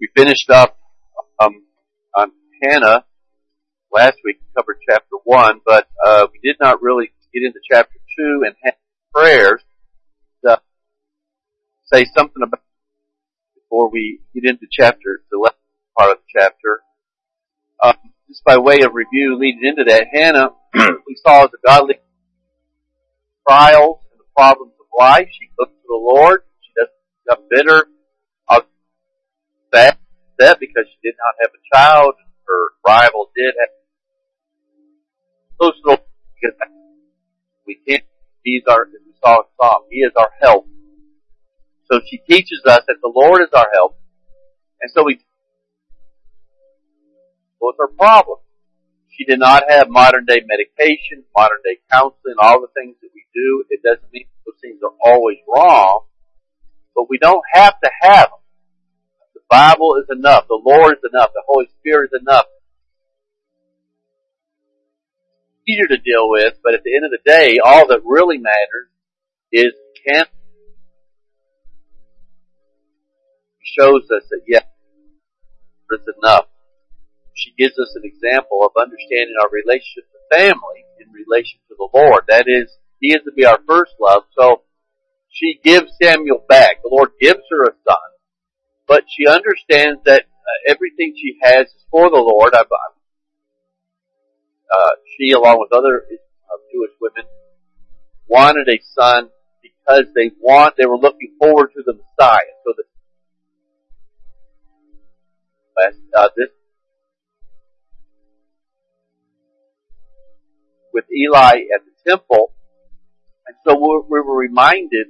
We finished up um, on Hannah last week, covered chapter one, but uh, we did not really get into chapter two and prayers. To say something about before we get into chapter the last part of the chapter. Um, just by way of review, leading into that, Hannah we saw as a godly trials and the problems of life. She looked to the Lord. She doesn't become bitter that that because she did not have a child. Her rival did have. Little we can't. He's our. We saw He is our help. So she teaches us that the Lord is our help, and so we. What's her problem? She did not have modern day medication, modern day counseling, all the things that we do. It doesn't mean those things are always wrong, but we don't have to have them. Bible is enough. The Lord is enough. The Holy Spirit is enough. Easier to deal with, but at the end of the day, all that really matters is can shows us that yes, it's enough. She gives us an example of understanding our relationship to family in relation to the Lord. That is, He is to be our first love. So she gives Samuel back. The Lord gives her a son, but she understands that uh, everything she has is for the Lord. I've, uh, she, along with other uh, Jewish women, wanted a son because they want, they were looking forward to the Messiah. So that uh, this with Eli at the temple, and so we were reminded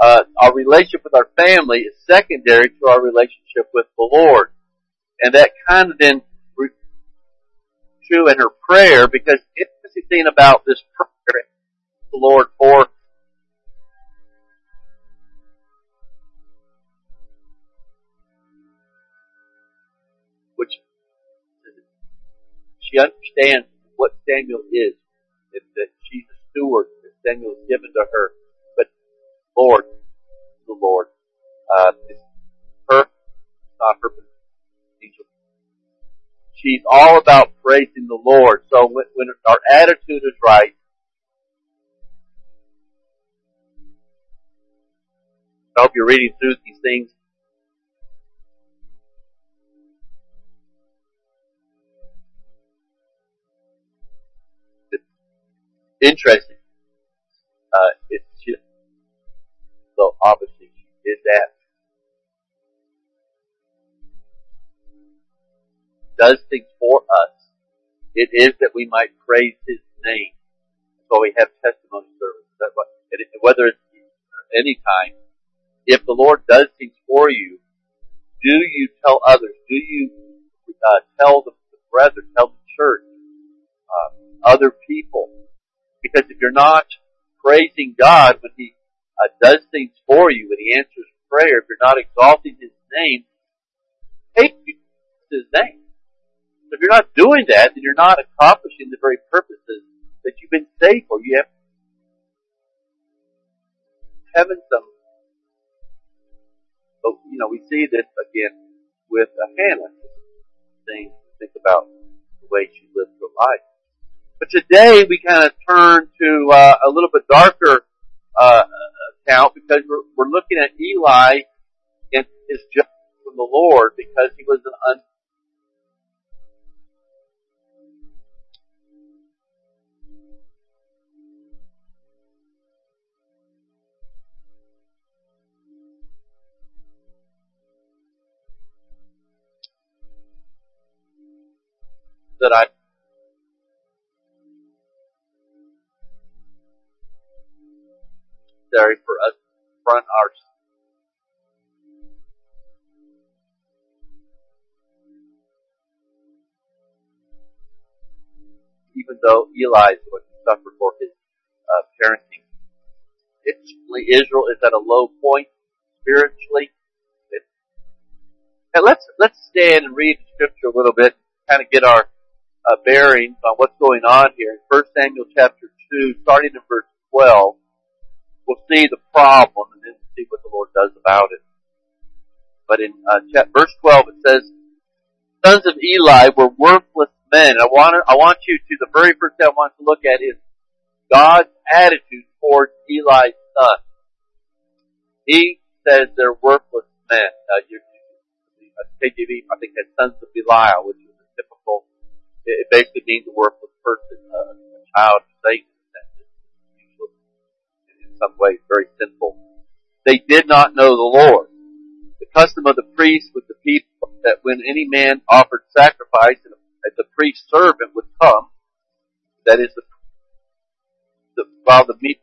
uh, our relationship with our family is secondary to our relationship with the Lord, and that kind of then true in her prayer because interesting thing about this prayer, the Lord for. Which she understands what Samuel is, that, she's a steward that Samuel has given to her, Lord, the Lord, uh, it's her, not her, she's all about praising the Lord. So when, when our attitude is right, I hope you're reading through these things. Interesting. So obviously she did that does things for us, it is that we might praise His name. That's why we have testimony service. Whether it's any time, if the Lord does things for you, do you tell others? Do you uh, tell the, the brethren, tell the church, uh, other people? Because if you're not praising God when He uh, does things for you, when He answers prayer, if you're not exalting His name, take His name. So if you're not doing that, then you're not accomplishing the very purposes that you've been saved for. You have having some. But you know, we see this again with Hannah. Thing think about the way she lived her life. But today we kind of turn to uh, a little bit darker uh, account because we're, we're looking at Eli and his judgment from the Lord because he was an un, that I necessary for us to confront our even though Eli is going to suffer for his uh, parenting. It's, Israel is at a low point spiritually. It, and let's let's stand and read the scripture a little bit, kind of get our uh, bearings on what's going on here. In 1 Samuel chapter 2, starting in verse 12, we'll see the problem and then see what the Lord does about it. but in uh, verse 12 it says, sons of Eli were worthless men. I want to, I want you to, the very first thing I want to look at is God's attitude towards Eli's son. He says they're worthless men. Uh, you, KJV, I think that's sons of Belial, which is a typical, it basically means a worthless person, uh, a child of Satan. Some ways, very sinful. They did not know the Lord. The custom of the priest with the people that when any man offered sacrifice and the priest's servant would come, that is the, the while the meat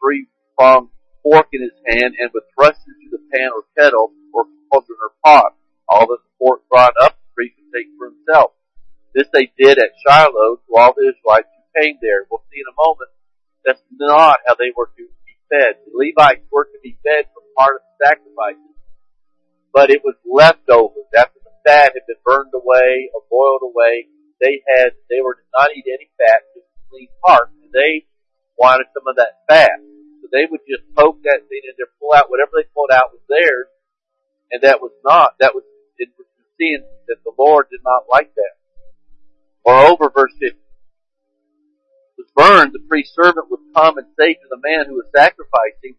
three pronged fork in his hand and would thrust into the pan or kettle or cauldron or pot. All the fork brought up, the priest would take for himself. This they did at Shiloh to all the Israelites who came there. We'll see in a moment. That's not how they were to be fed. The Levites were to be fed from part of the sacrifices, but it was leftovers after the fat had been burned away or boiled away. They had they were to not eat any fat, just clean part, and they wanted some of that fat. So they would just poke that thing in there, pull out whatever they pulled out was theirs, and that was not, that was, it was seeing that the Lord did not like that. Moreover, verse 50, was burned, the priest servant would come and say to the man who was sacrificing,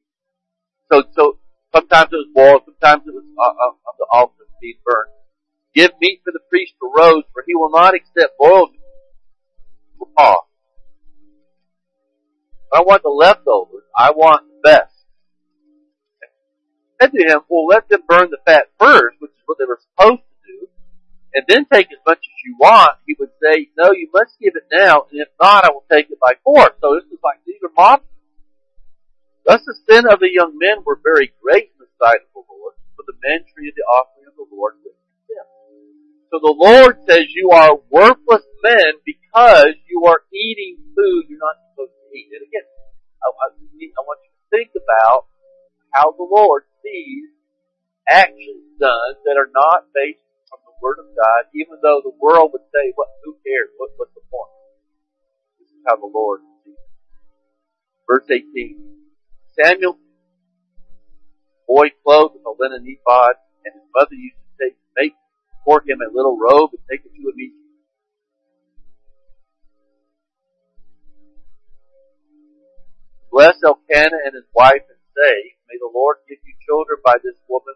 so, so, sometimes it was boiled, sometimes it was uh, uh, the altar being burned. Give meat for the priest to roast, for he will not accept boiled raw. I want the leftovers. I want the best. I said to him, well, let them burn the fat first, which is what they were supposed to and then take as much as you want. He would say, no, you must give it now, and if not, I will take it by force. So this is like, these are monsters. Thus the sin of the young men were very great in the sight of the Lord, for the men treated the offering of the Lord with contempt. So the Lord says you are worthless men because you are eating food you're not supposed to eat. And again, I, I, I want you to think about how the Lord sees actions done that are not based the Word of God, even though the world would say, "What? Who cares? What, what's the point?" This is how the Lord sees. Verse 18. Samuel, boy clothed with a linen ephod, and his mother used to take, make for him a little robe and take it to him each Bless Elkanah and his wife and say, May the Lord give you children by this woman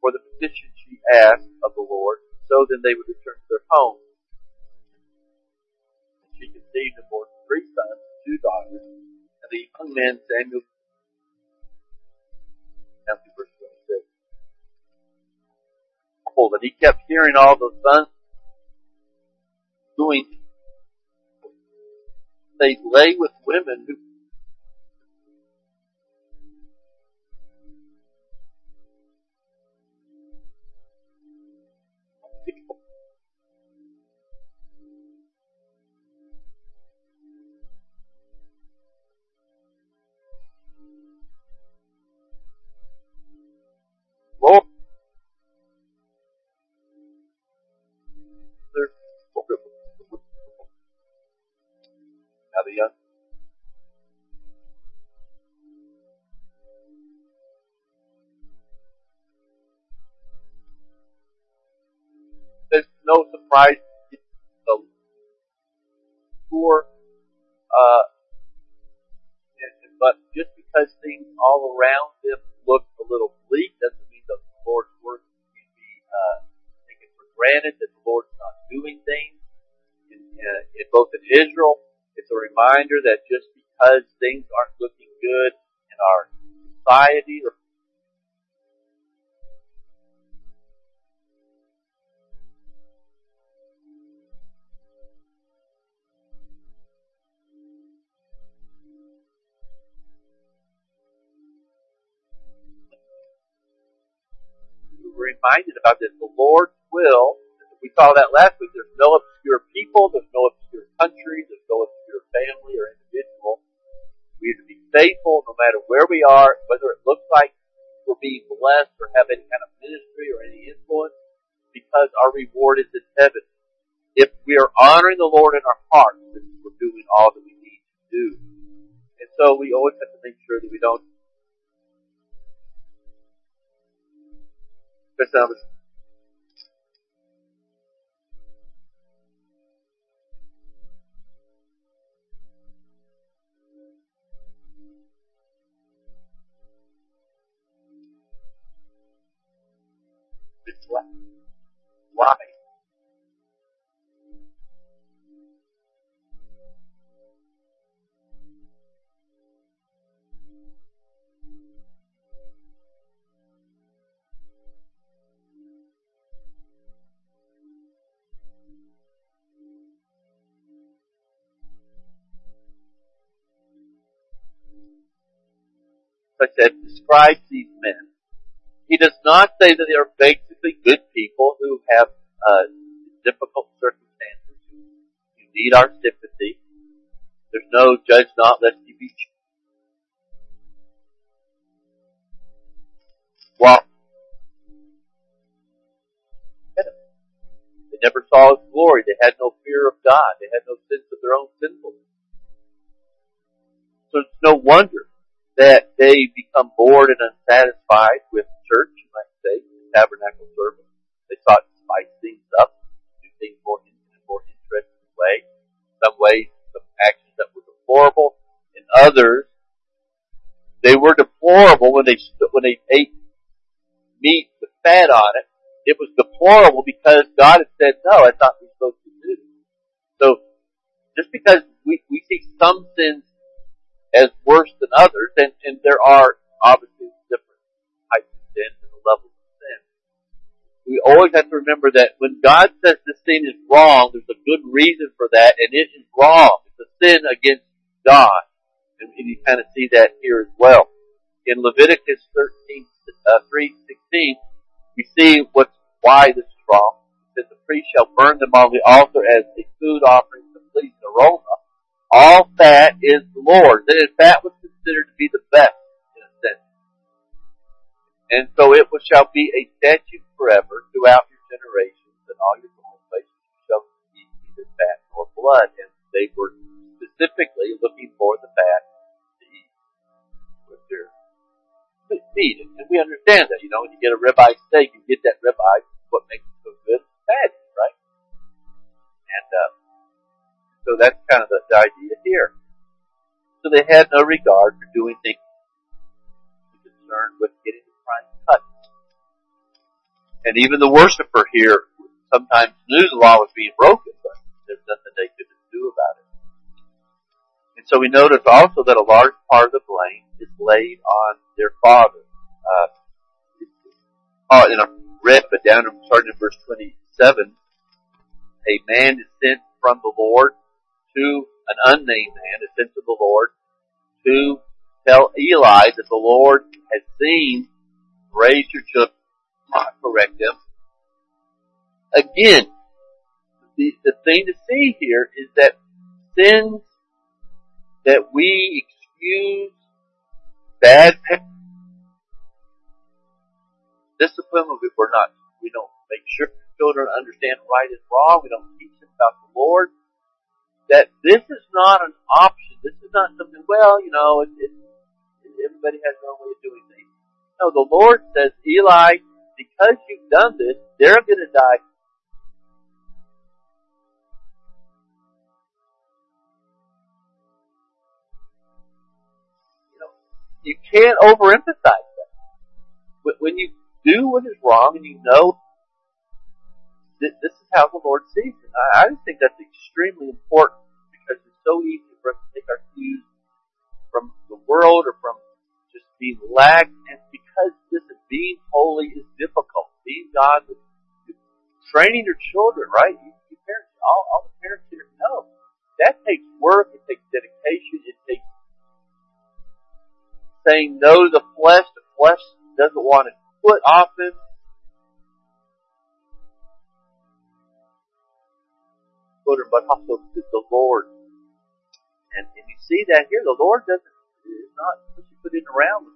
for the petition she asked of the Lord. So then they would return to their home. She conceived and bore three sons and two daughters. And the young man Samuel Matthew verse 26. Oh, that he kept hearing all the sons doing they lay with women who no surprise the poor uh but just because things all around them look a little bleak doesn't mean that the Lord's work can be uh, taken for granted, that the Lord's not doing things. In, uh, in both in Israel, it's a reminder that just because things aren't looking good in our society or reminded about this. The Lord's will, we saw that last week, there's no obscure people, there's no obscure country, there's no obscure family or individual. We are to be faithful no matter where we are, whether it looks like we're being blessed or have any kind of ministry or any influence, because our reward is in heaven. If we are honoring the Lord in our hearts, then we're doing all that we need to do. And so we always have to make sure that we don't On why? Like that describes these men. He does not say that they are basically good people who have uh, difficult circumstances, who need our sympathy. There's no judge not lest you be. judged. Well, they never saw His glory. They had no fear of God. They had no sense of their own sinfulness. So it's no wonder that they become bored and unsatisfied with church, you might say, tabernacle service. They sought to spice things up, do things more in a more interesting way. Some ways, some actions that were deplorable. In others, they were deplorable when they when they ate meat with fat on it. It was deplorable because God had said, no, that's not what we're supposed to do. So, just because we, we see some sins as worse than others, and, and there are obviously different types of sin and the levels of sin. We always have to remember that when God says this sin is wrong, there's a good reason for that, and it is wrong. It's a sin against God. And, and you kind of see that here as well. In Leviticus 13, uh, 3, 16, we see what's, why this is wrong. That the priest shall burn them on the altar as a food offering to please aroma all fat is the Lord. Then fat was considered to be the best, in a sense. And so it shall be a statute forever throughout your generations, and all your places shall eat neither fat nor blood. And they were specifically looking for the fat to eat with their meat. And we understand that, you know, when you get a ribeye steak, you get that ribeye, what makes it so good? Fat, right? And, uh, so that's kind of the, the idea here. So they had no regard for doing things concerned with getting the crime cut. And even the worshiper here sometimes knew the law was being broken, but there's nothing they could do about it. And so we notice also that a large part of the blame is laid on their father. Uh, oh, in a red, but down in starting in verse 27, a man is sent from the Lord to an unnamed man, a sent to the Lord, to tell Eli that the Lord has seen, raise your children, not correct them. Again, the, the thing to see here is that sins that we excuse, bad parents, discipline, we're not, we don't make sure children understand right and wrong, we don't teach them about the Lord, that this is not an option. This is not something, well, you know, it, it, everybody has their own way of doing things. No, the Lord says, Eli, because you've done this, they're going to die. You know, you can't overemphasize that. When you do what is wrong and you know this is how the Lord sees it. I, just think that's extremely important because it's so easy for us to take our cues from the world or from just being lax, and because this being holy is difficult. Being God, training your children, right? You, you parents, all, all the parents here know that takes work. It takes dedication. It takes saying no to the flesh. The flesh doesn't want to quit often. footer, but also to the Lord. And, and you see that here, the Lord doesn't is not it around.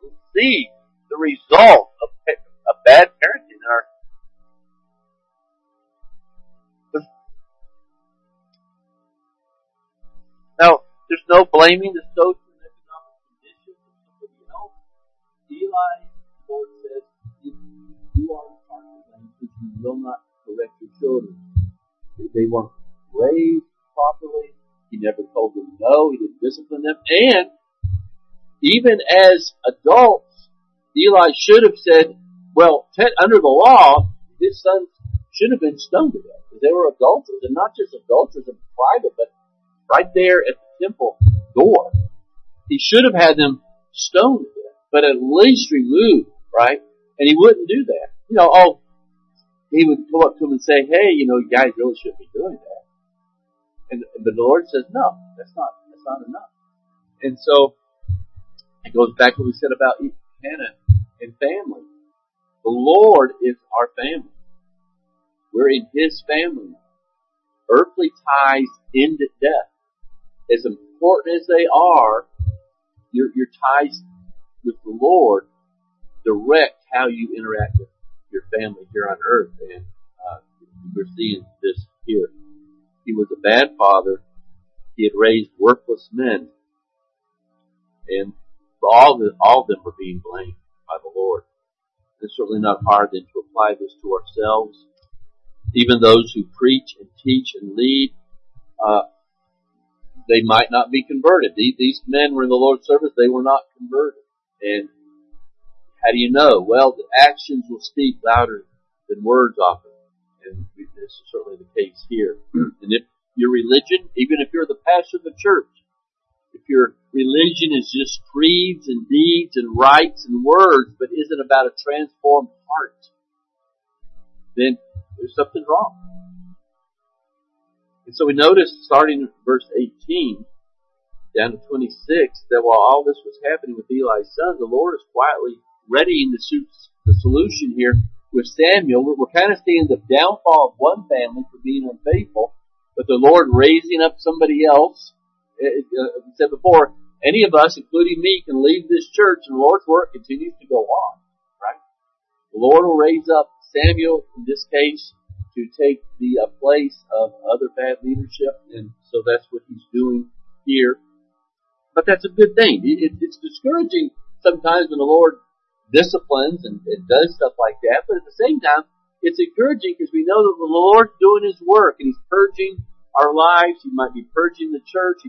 We see the result of a bad parenting in our Now, there's no blaming the social and economic conditions of somebody else. Eli, the Lord says, if you are responsible, you will not correct your children. They weren't raised properly. He never told them no. He didn't discipline them. And even as adults, Eli should have said, well, under the law, his sons should have been stoned to death because they were adulterers, and not just adulterers in private, but right there at the temple door. He should have had them stoned to death, but at least removed, right? And he wouldn't do that. You know, oh, he would go up to him and say, hey, you know, you guys really shouldn't be doing that. And, the Lord says, no, that's not, that's not enough. And so, it goes back to what we said about Hannah and family. The Lord is our family. We're in His family. Earthly ties end at death. As important as they are, your, your ties with the Lord direct how you interact with your family here on earth. And uh, we're seeing this here. He was a bad father. He had raised worthless men. And all, the, all of them were being blamed by the Lord. It's certainly not hard then to apply this to ourselves. Even those who preach and teach and lead, uh, they might not be converted. These, these men were in the Lord's service, they were not converted. And how do you know? Well, the actions will speak louder than words often. And this is certainly the case here. and if your religion, even if you're the pastor of the church, if your religion is just creeds and deeds and rites and words, but isn't about a transformed heart, then there's something wrong. And so we notice starting in verse 18 down to 26 that while all this was happening with Eli's son, the Lord is quietly readying the, the solution here with Samuel. We're, kind of seeing the downfall of one family for being unfaithful, but the Lord raising up somebody else eh, eh, uh, as I said before, any of us, including me, can leave this church and the Lord's work continues to go on, right? The Lord will raise up Samuel, in this case, to take the uh, place of other bad leadership, and so that's what he's doing here. But that's a good thing. It, it's discouraging sometimes when the Lord disciplines and, and does stuff like that, but at the same time, it's encouraging because we know that the Lord's doing His work and He's purging our lives. He might be purging the church.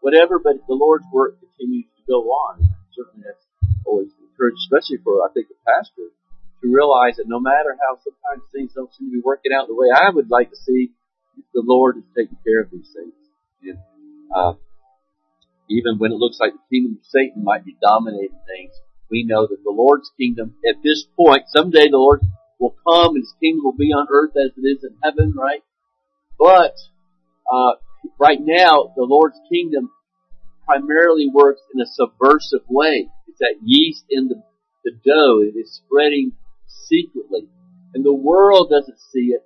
Whatever, but the Lord's work continues to go on. Certainly that's always encouraged, especially for, I think, a pastor, to realize that no matter how sometimes things don't seem to be working out the way I would like to see, the Lord is taking care of these things. And, uh, even when it looks like the kingdom of Satan might be dominating things, we know that the Lord's kingdom, at this point, someday the Lord will come and His kingdom will be on earth as it is in heaven, right? But, uh, right now, the Lord's kingdom primarily works in a subversive way. It's that yeast in the, the dough. It is spreading secretly. And the world doesn't see it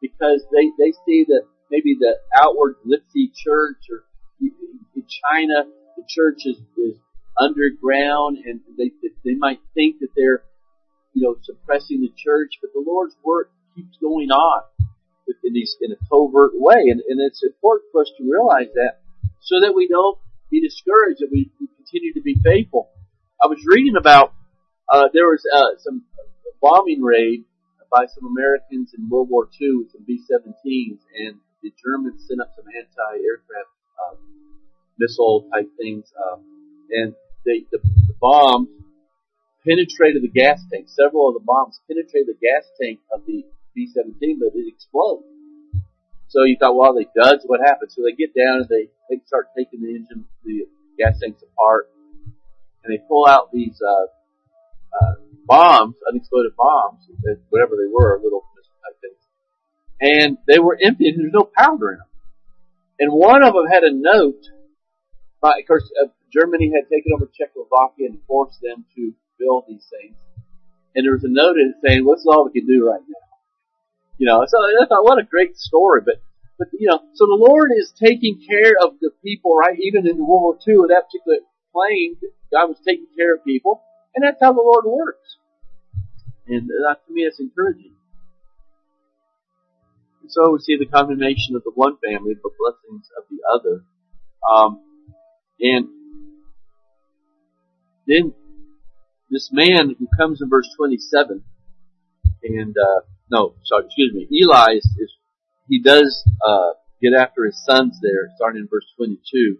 because they, they see that maybe the outward glitzy church or in China, the church is, is underground and they, they might think that they're, you know, suppressing the church, but the Lord's work keeps going on in these in a covert way, and, and it's important for us to realize that so that we don't be discouraged, that we, we continue to be faithful. I was reading about uh, there was uh, some bombing raid by some Americans in World War II with some B-17s, and the Germans sent up some anti-aircraft uh, missile type things, um, and they, the, the bombs penetrated the gas tank. Several of the bombs penetrated the gas tank of the B-17, but it exploded. So you thought, well, they duds, what happened? So they get down and they, they start taking the engine, the gas tanks apart, and they pull out these, uh, uh, bombs, unexploded bombs, whatever they were, little type things. And they were empty and there's no powder in them. And one of them had a note, by, of course, Germany had taken over Czechoslovakia and forced them to build these things. And there was a note in it saying, what's all we can do right now? You know, so I thought, what a great story. But, but you know, so the Lord is taking care of the people, right? Even in World War II, with that particular plane, God was taking care of people, and that's how the Lord works. And that to me, that's encouraging. And so we see the condemnation of the one family, but blessings of the other. Um, and then this man who comes in verse 27, and uh, no, sorry, excuse me, Eli is, is he does, uh, get after his sons there, starting in verse 22,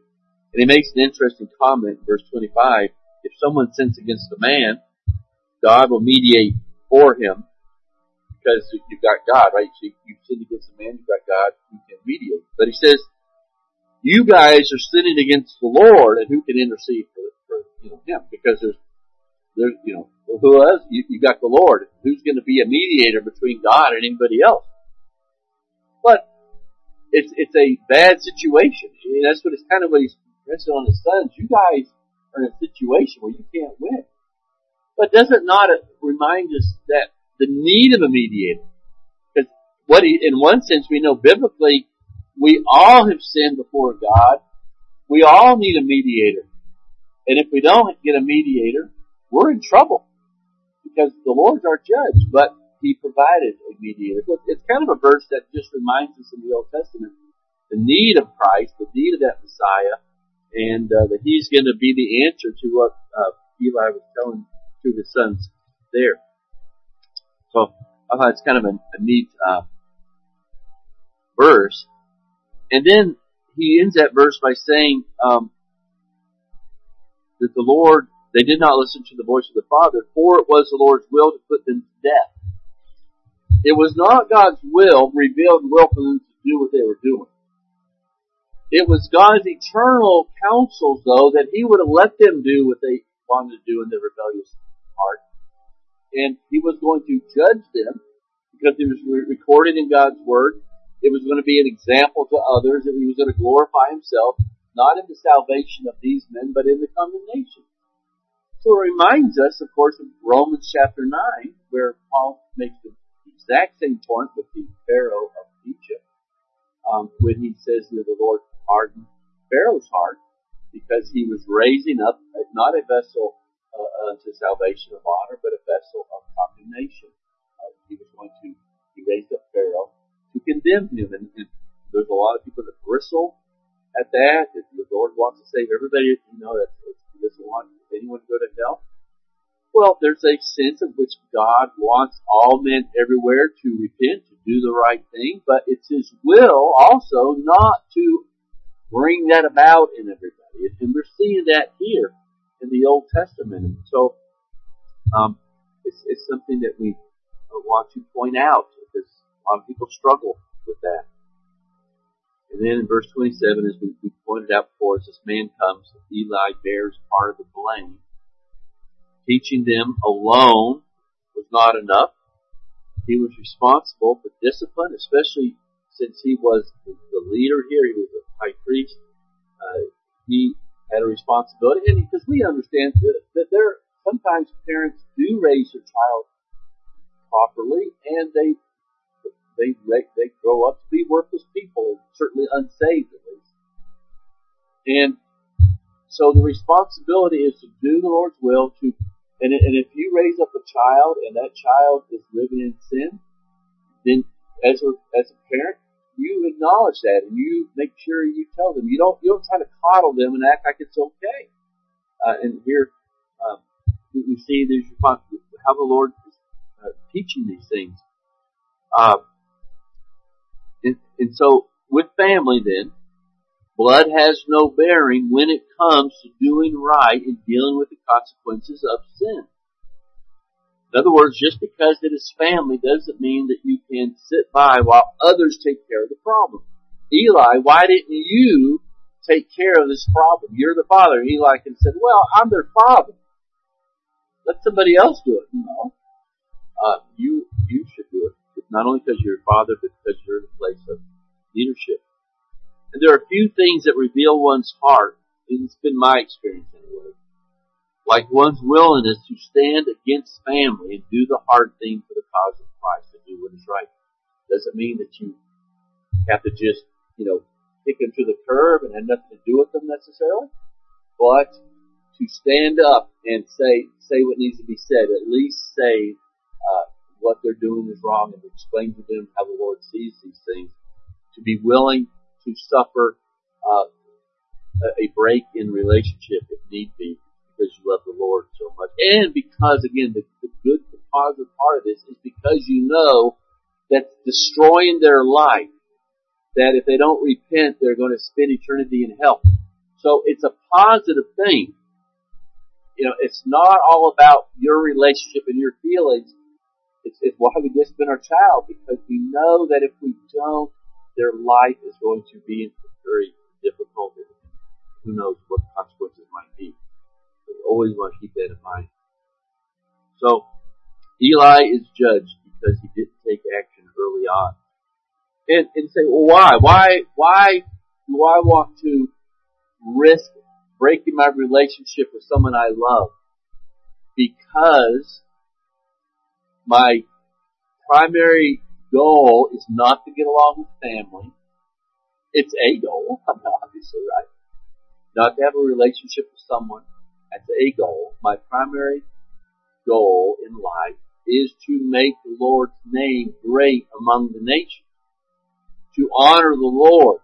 and he makes an interesting comment in verse 25. If someone sins against a man, God will mediate for him because you've got God, right? So you sin against a man, you've got God who can mediate. But he says, you guys are sinning against the Lord, and who can intercede for, you know him? Because there's there's you know who else? You, you got the Lord. Who's going to be a mediator between God and anybody else? But it's it's a bad situation. I mean, that's what it's kind of what he's pressing on his sons. You guys are in a situation where you can't win. But does it not remind us that the need of a mediator? Because what he, in one sense we know biblically we all have sinned before God. We all need a mediator. And if we don't get a mediator, we're in trouble. Because the Lord's our judge, but He provided a mediator. So it's kind of a verse that just reminds us in the Old Testament the need of Christ, the need of that Messiah, and uh, that He's going to be the answer to what uh, Eli was telling to his sons there. So I thought it's kind of a, a neat uh, verse. And then he ends that verse by saying um, that the Lord, they did not listen to the voice of the Father, for it was the Lord's will to put them to death. It was not God's will, revealed will for them to do what they were doing. It was God's eternal counsel, though, that He would have let them do what they wanted to do in their rebellious heart. And He was going to judge them because it was recorded in God's Word it was going to be an example to others that he was going to glorify himself, not in the salvation of these men, but in the condemnation. So it reminds us, of course, of Romans chapter 9, where Paul makes the exact same point with the Pharaoh of Egypt, um, when he says that the Lord hardened Pharaoh's heart because he was raising up not a vessel uh, unto salvation of honor, but a vessel of condemnation. Uh, he was going to, he raised up Pharaoh to condemn him. And, and there's a lot of people that bristle at that. If the Lord wants to save everybody, you know, that He doesn't want anyone to go to hell. Well, there's a sense in which God wants all men everywhere to repent, to do the right thing, but it's His will also not to bring that about in everybody. And we're seeing that here in the Old Testament. And so, um, it's, it's something that we want to point out because a lot of people struggle with that. And then in verse 27, as we, we pointed out before, as this man comes, Eli bears part of the blame. Teaching them alone was not enough. He was responsible for discipline, especially since he was the, the leader here. He was a high priest. Uh, he had a responsibility, and because we understand that, that there sometimes parents do raise their child properly, and they they, they, grow up to be worthless people, certainly unsaved at least. And so the responsibility is to do the Lord's will to, and, and if you raise up a child and that child is living in sin, then as a, as a parent, you acknowledge that and you make sure you tell them. You don't, you don't try to coddle them and act like it's okay. Uh, and here, um, we see these how the Lord is uh, teaching these things. Uh, and, so, with family then, blood has no bearing when it comes to doing right and dealing with the consequences of sin. In other words, just because it is family doesn't mean that you can sit by while others take care of the problem. Eli, why didn't you take care of this problem? You're the father. Eli can said, well, I'm their father. Let somebody else do it. No. Uh, you, you should do it not only because you're a father, but because leadership. And there are a few things that reveal one's heart, and it's been my experience anyway, like one's willingness to stand against family and do the hard thing for the cause of Christ, to do what is right. Doesn't mean that you have to just, you know, kick them to the curb and have nothing to do with them necessarily, but to stand up and say, say what needs to be said, at least say, uh, what they're doing is wrong and explain to them how the Lord sees these things. To be willing to suffer uh, a break in relationship if need be because you love the Lord so much. And because, again, the, the good, the positive part of this is because you know that's destroying their life, that if they don't repent, they're going to spend eternity in hell. So it's a positive thing. You know, it's not all about your relationship and your feelings. It's, it's why we discipline our child because we know that if we don't, their life is going to be very difficult. Who knows what consequences might be. But we always want to keep that in mind. So, Eli is judged because he didn't take action early on. And, and say, well, why? Why, why do I want to risk breaking my relationship with someone I love? Because my primary goal is not to get along with family. It's a goal, obviously, right? Not to have a relationship with someone. That's a goal. My primary goal in life is to make the Lord's name great among the nations. To honor the Lord.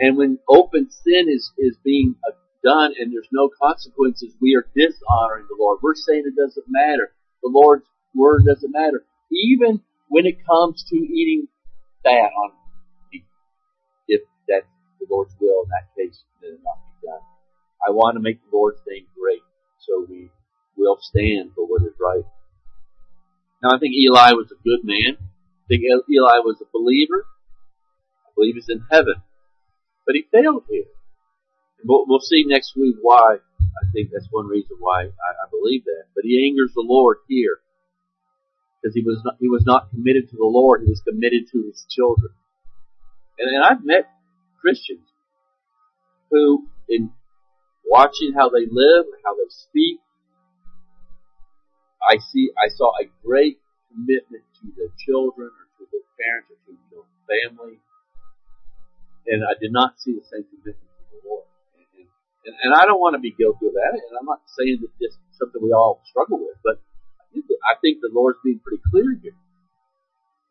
And when open sin is, is being done and there's no consequences, we are dishonoring the Lord. We're saying it doesn't matter. The Lord's word doesn't matter. Even when it comes to eating fat on if that's the Lord's will in that case, then it not be done. I want to make the Lord's name great, so we will stand for what is right. Now I think Eli was a good man. I think Eli was a believer. I believe he's in heaven. But he failed here. And we'll, we'll see next week why. I think that's one reason why I, I believe that. But he angers the Lord here because he was not, he was not committed to the Lord. He was committed to his children. And, and I've met Christians who, in watching how they live, how they speak, I see, I saw a great commitment to their children or to their parents or to their family. And I did not see the same commitment to the Lord. And, and, and I don't want to be guilty of that. And I'm not saying that this is something we all struggle with, I think the Lord's being pretty clear here.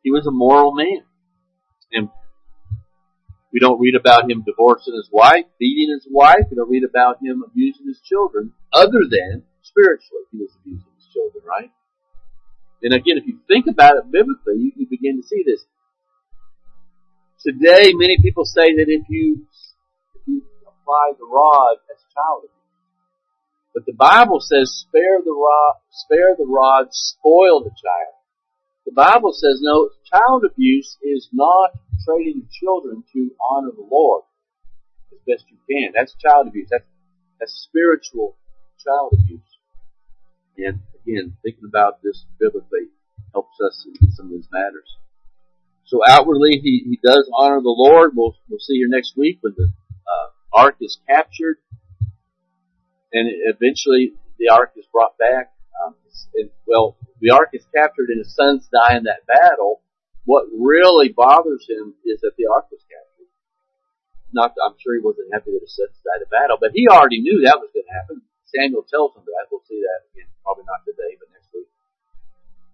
He was a moral man. And we don't read about him divorcing his wife, beating his wife. We don't read about him abusing his children, other than spiritually he was abusing his children, right? And again, if you think about it biblically, you, you begin to see this. Today, many people say that if you if you apply the rod, that's child abuse. But the Bible says, spare the rod, spare the rod, spoil the child. The Bible says, no, child abuse is not training children to honor the Lord as best you can. That's child abuse. That's, that's spiritual child abuse. And again, thinking about this biblically helps us in some of these matters. So outwardly, he, he does honor the Lord. We'll, we'll see here next week when the uh, ark is captured and eventually the ark is brought back. Um, well, the ark is captured and his sons die in that battle. What really bothers him is that the ark was captured. Not, I'm sure he wasn't happy that his sons died in battle, but he already knew that was going to happen. Samuel tells him that. We'll see that again, probably not today, but next week.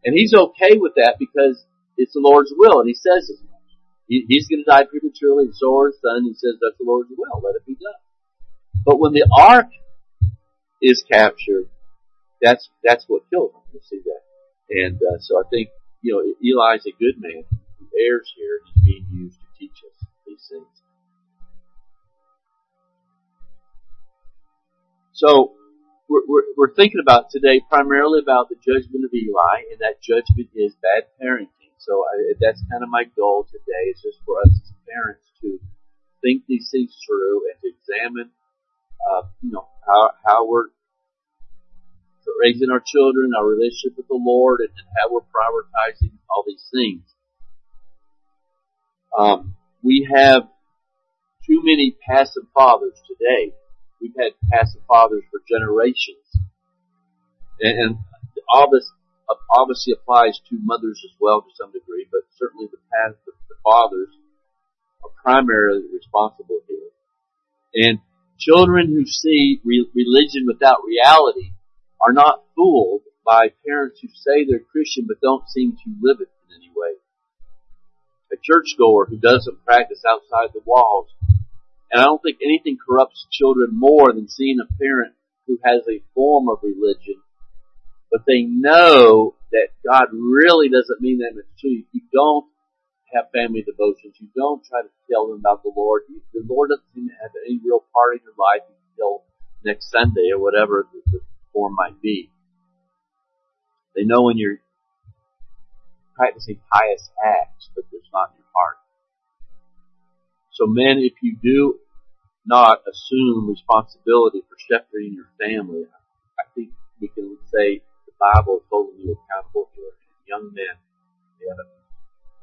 And he's okay with that because it's the Lord's will, and he says as much. He, he's going to die prematurely, and so are his son. He says that's the Lord's will. Let it be done. But when the ark is captured, that's that's what killed him. You see that, and uh, so I think you know Eli's a good man who errs here. He's being used to teach us these things. So we're, we're, we're thinking about today primarily about the judgment of Eli, and that judgment is bad parenting. So I, that's kind of my goal today. Is just for us as parents to think these things through and to examine uh, you know, how, how we're raising our children, our relationship with the Lord, and, and how we're prioritizing all these things. Um, we have too many passive fathers today. We've had passive fathers for generations. And, and all this obviously applies to mothers as well to some degree, but certainly the, the fathers are primarily responsible here. And Children who see re- religion without reality are not fooled by parents who say they're Christian but don't seem to live it in any way. A churchgoer who doesn't practice outside the walls. And I don't think anything corrupts children more than seeing a parent who has a form of religion, but they know that God really doesn't mean that much to you. You don't have family devotions. You don't try to tell them about the Lord. The Lord doesn't seem to have any real part in your life until next Sunday or whatever the, the form might be. They know when you're practicing pious acts, but there's not in your heart. So men, if you do not assume responsibility for shepherding your family, I think we can say the Bible is holding you accountable here. Young men, they haven't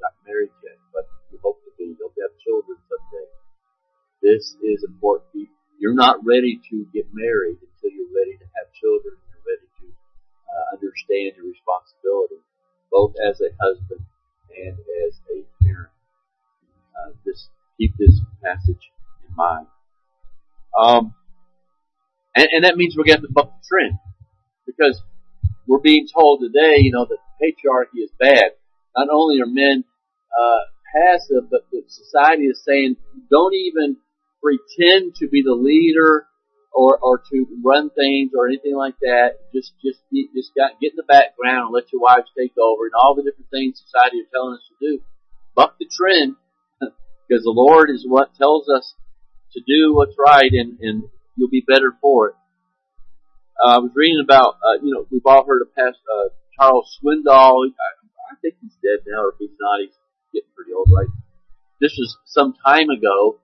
got married yet, but you hope to be. They'll have children someday. This is important. You're not ready to get married until you're ready to have children. You're ready to uh, understand your responsibility, both as a husband and as a parent. Uh, keep this passage in mind. Um, and, and that means we're going to buck the trend because we're being told today, you know, that patriarchy is bad. Not only are men uh, passive, but society is saying don't even pretend to be the leader or or to run things or anything like that. Just just be, just got, get in the background and let your wives take over and all the different things society is telling us to do. Buck the trend because the Lord is what tells us to do what's right and and you'll be better for it. Uh, I was reading about, uh, you know, we've all heard of past, uh, Charles Swindoll. I, I think he's dead now, or if he's not, he's getting pretty old, right? This was some time ago.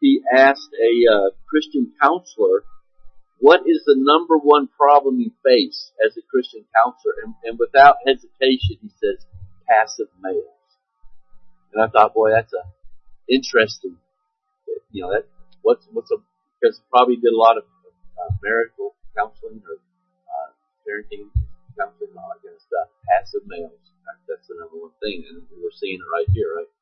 He asked a uh, Christian counselor, "What is the number one problem you face as a Christian counselor?" And, and without hesitation, he says, "Passive males." And I thought, boy, that's a interesting. You know, that what's what's a because probably did a lot of uh, marital counseling or uh, parenting counseling all that kind of stuff. Passive males. That's the number one thing, and we're seeing it right here, right?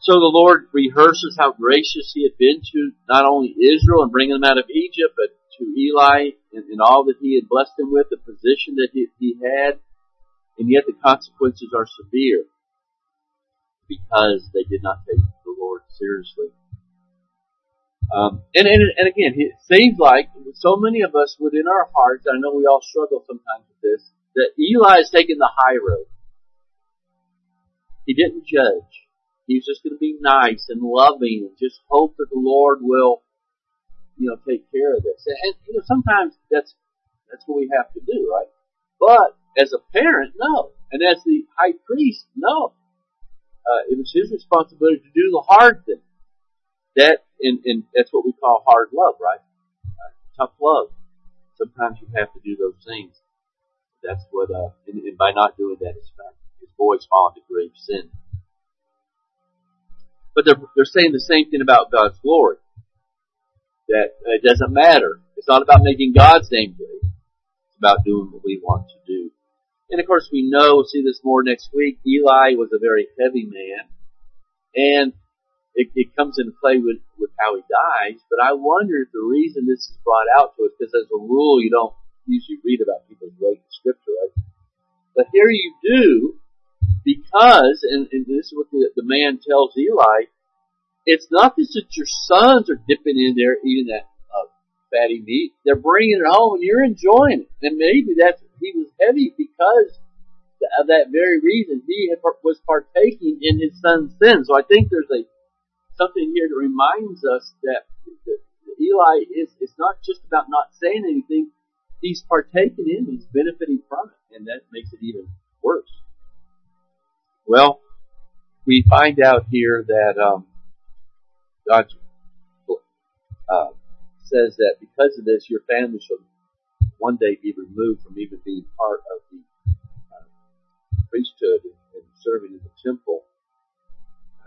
So the Lord rehearses how gracious He had been to not only Israel and bringing them out of Egypt, but to Eli and, and all that He had blessed him with, the position that he, he had, and yet the consequences are severe because they did not take the Lord seriously. Um, and, and, and again, it seems like so many of us within our hearts, I know we all struggle sometimes with this, that Eli is taking the high road. He didn't judge. He was just going to be nice and loving and just hope that the Lord will, you know, take care of this. And, you know, sometimes that's, that's what we have to do, right? But as a parent, no. And as the high priest, no. Uh, it was his responsibility to do the hard thing. That, and, and that's what we call hard love, right? Uh, tough love. Sometimes you have to do those things. That's what, uh, and, and by not doing that, his, his boys fall into grave sin. But they're, they're saying the same thing about God's glory. That it doesn't matter. It's not about making God's name great. It's about doing what we want to do. And of course we know, we'll see this more next week, Eli was a very heavy man. And it, it comes into play with, with how he dies, but I wonder if the reason this is brought out to us, because as a rule you don't usually read about people's weight in scripture, right? But here you do, because, and, and this is what the, the man tells Eli, it's not just that your sons are dipping in there eating that uh, fatty meat, they're bringing it home and you're enjoying it. And maybe that's, he was heavy because of that very reason. He had, was partaking in his son's sin. So I think there's a something here that reminds us that, that Eli is, it's not just about not saying anything. He's partaking in, he's benefiting from it, and that makes it even worse. Well, we find out here that um, God uh, says that because of this, your family shall one day be removed from even being part of the uh, priesthood and serving in the temple.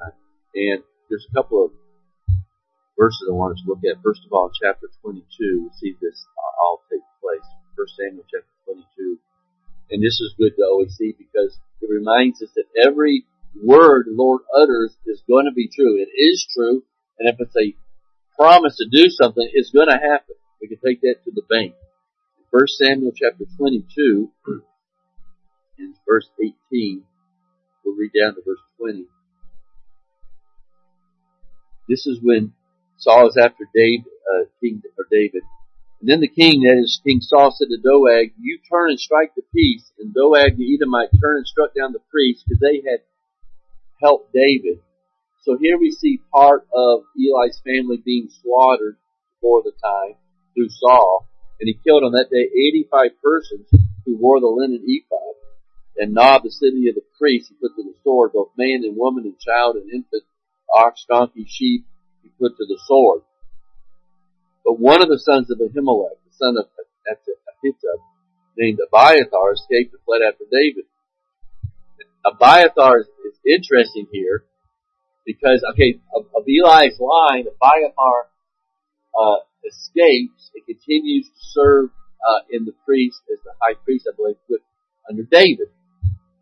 Uh, and there's a couple of verses I want us to look at. First of all, chapter 22, we see this all take place. First Samuel chapter 22. And this is good to always see because it reminds us that every word the Lord utters is going to be true. It is true. And if it's a promise to do something, it's going to happen. We can take that to the bank. First Samuel chapter 22 and verse 18. We'll read down to verse 20. This is when Saul is after David, uh, King or David, And then the king, that is King Saul, said to Doeg, "You turn and strike the piece." And Doeg the Edomite turned and struck down the priests because they had helped David. So here we see part of Eli's family being slaughtered for the time through Saul, and he killed on that day 85 persons who wore the linen ephod. And Nob, the city of the priests, he put to the sword, both man and woman and child and infant, ox, donkey, sheep, he put to the sword. But one of the sons of Ahimelech, the son of Ahitub, named Abiathar, escaped and fled after David. Abiathar is, interesting here because, okay, of, of Eli's line, Abiathar uh, escapes and continues to serve uh, in the priest as the high priest, I believe, with under David.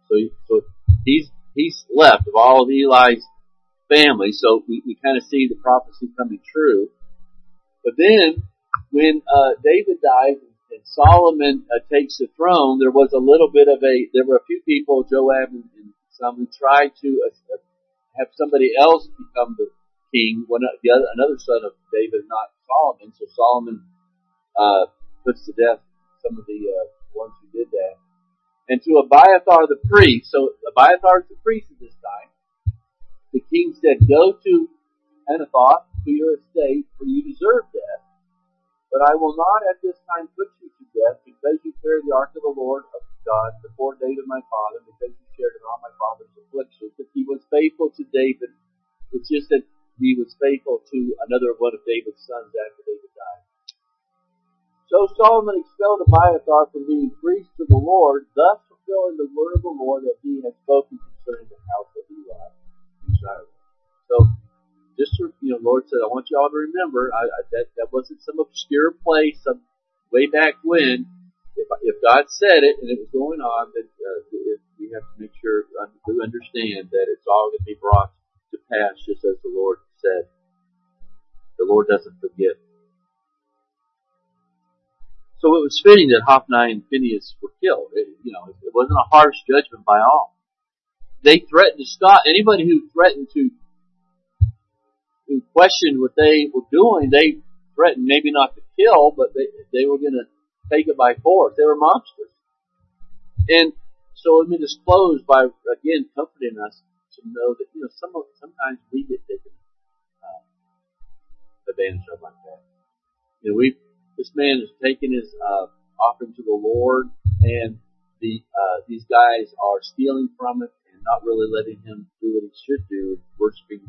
So, so he's he's left of all of Eli's family. So we, we kind of see the prophecy coming true. But then, when uh, David dies and Solomon uh, takes the throne, there was a little bit of a. There were a few people, Joab and, and some, who tried to uh, have somebody else become the king. One, the other, another son of David, not Solomon. So Solomon uh, puts to death some of the uh, ones who did that. And to Abiathar the priest, so Abiathar is the priest at this time, the king said, Go to Anathoth, to your estate, for you deserve death. But I will not at this time put you to death, because you carry the ark of the Lord of God before David my father, because you shared in all my father's afflictions. That he was faithful to David. It's just that he was faithful to another one of David's sons after David died. So Solomon expelled Abiathar from being priest to the Lord, thus fulfilling the word of the Lord that he had spoken concerning the house of Eli. So, just to, you know, Lord said, I want you all to remember, I, I, that, that wasn't some obscure place some way back when. If, if God said it and it was going on, then uh, we have to make sure we understand that it's all going to be brought to pass just as the Lord said. The Lord doesn't forget. So it was fitting that Hophni and Phinehas were killed. It, you know, it wasn't a harsh judgment by all. They threatened to stop anybody who threatened to who questioned what they were doing. They threatened maybe not to kill, but they they were going to take it by force. They were monsters. And so let me just close by again comforting us to know that you know some sometimes we get taken uh, advantage of like that. You know, we this man is taking his uh, offering to the Lord, and the uh, these guys are stealing from it and not really letting him do what he should do, worshiping.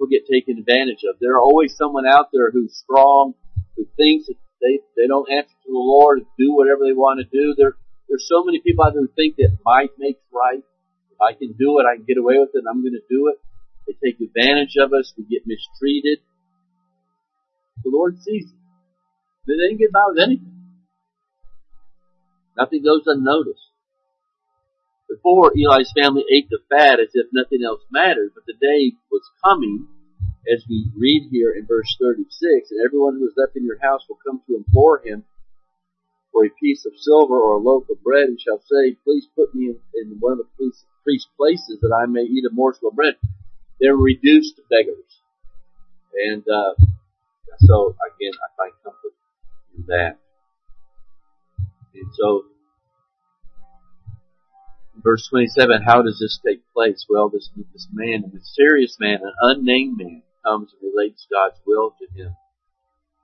People get taken advantage of. There are always someone out there who's strong, who thinks that they they don't answer to the Lord do whatever they want to do. There there's so many people out there who think that might makes right. If I can do it, I can get away with it. I'm going to do it. They take advantage of us. We get mistreated. The Lord sees it. They didn't get by with anything. Nothing goes unnoticed. Before, Eli's family ate the fat as if nothing else mattered, but the day was coming, as we read here in verse 36, and everyone who is left in your house will come to implore him for a piece of silver or a loaf of bread and shall say, please put me in, in one of the priest's places that I may eat a morsel of bread. They're reduced to beggars. And, uh, so again, I find comfort in that. And so, verse 27, how does this take place? Well, this, this man, a mysterious man, an unnamed man, comes and relates God's will to him.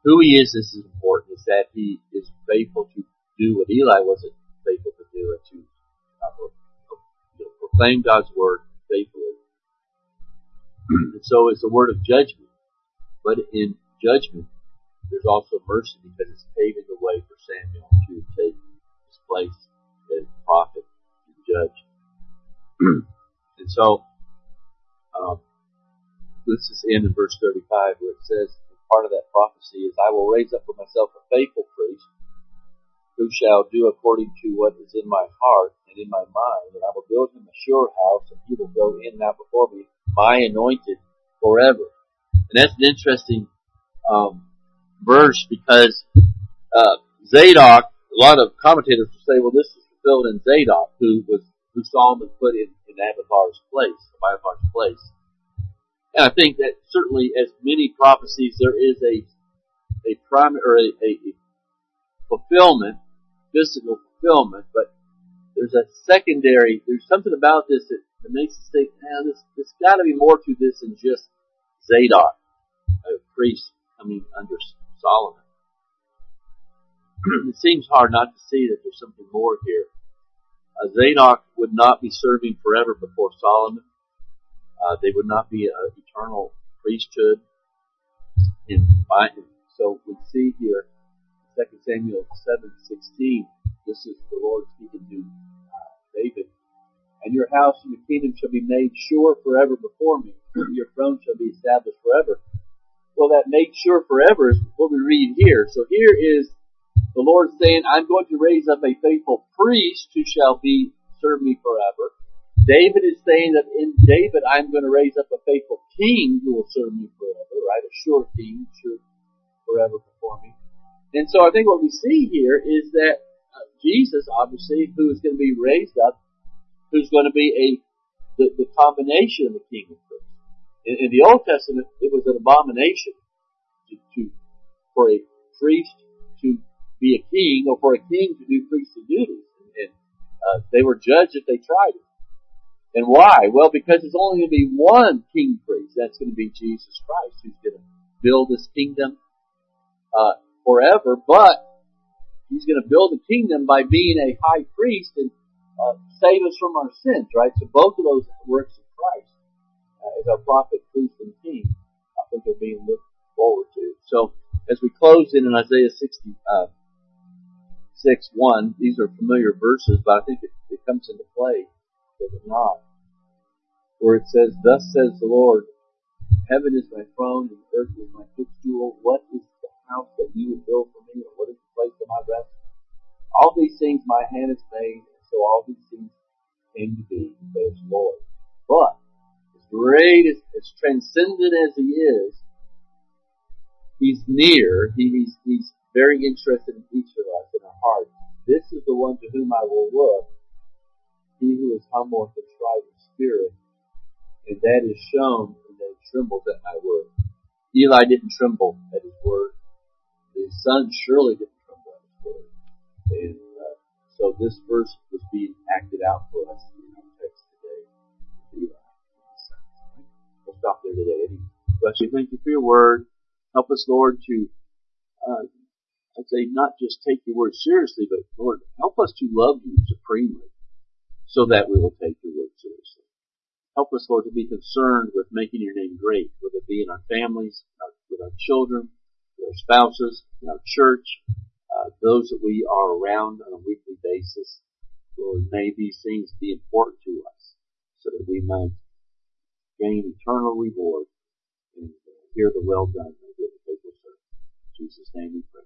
Who he is, this is important, is that he is faithful to do what Eli wasn't faithful to do, and to uh, proclaim God's word faithfully. and so it's a word of judgment. But in judgment, there's also mercy because it's paving the way for Samuel to take his place as prophet judge. and so, um, this is in verse 35 where it says, part of that prophecy is, I will raise up for myself a faithful priest who shall do according to what is in my heart and in my mind, and I will build him a sure house, and he will go in and out before me, my anointed, forever. And that's an interesting um, verse because uh, Zadok, a lot of commentators will say, well, this is in Zadok, who was who Solomon put in, in Abiathar's place, Abiathar's place. And I think that certainly, as many prophecies, there is a a primary or a, a fulfillment, physical fulfillment, but there's a secondary. There's something about this that, that makes us think, man, this there's got to be more to this than just Zadok, a priest coming under Solomon. it seems hard not to see that there's something more here. Uh, Zadok would not be serving forever before Solomon. Uh, they would not be an eternal priesthood. In, so we see here, 2 Samuel 7:16. This is the Lord speaking to uh, David. And your house and your kingdom shall be made sure forever before me. your throne shall be established forever. Well, that made sure forever is what we read here. So here is the Lord saying, I'm going to raise up a faithful priest who shall be serve me forever. David is saying that in David I'm going to raise up a faithful king who will serve me forever, right? A sure king, sure forever before me. And so I think what we see here is that uh, Jesus, obviously, who is going to be raised up, who's going to be a the, the combination of the king and priest. In, in the Old Testament, it was an abomination to, to for a priest be a king or for a king to do priestly duties. And, uh, they were judged if they tried it. And why? Well, because there's only going to be one king priest. That's going to be Jesus Christ, who's going to build this kingdom uh, forever. But he's going to build a kingdom by being a high priest and uh, save us from our sins. Right. So both of those works of Christ uh, as our prophet, priest, and king, I think are being looked forward to. So as we close in, in Isaiah 60, uh, 6, 1. These are familiar verses, but I think it, it comes into play, does it not? Where it says, Thus says the Lord, Heaven is my throne and earth is my footstool. What is the house that you would build for me, and what is the place of my rest? All these things my hand has made, and so all these things came to be, says the Lord. But, as great, as, as transcendent as He is, He's near, he, he's, he's very interested in each of us in our heart. This is the one to whom I will look, he who is humble and contrite in spirit, and that is shown when they trembled at my word. Eli didn't tremble at his word. His son surely didn't tremble at his word. And uh, so this verse was being acted out for us in our text today. Eli. We'll stop there today. Bless you. Thank you for your word. Help us, Lord, to uh, I'd say not just take your word seriously, but Lord, help us to love you supremely so that we will take your word seriously. Help us, Lord, to be concerned with making your name great, whether it be in our families, with our children, with our spouses, in our church, uh, those that we are around on a weekly basis. Lord, may these things be important to us so that we might gain eternal reward and hear the well done, my good faithful servant. In Jesus' name we pray.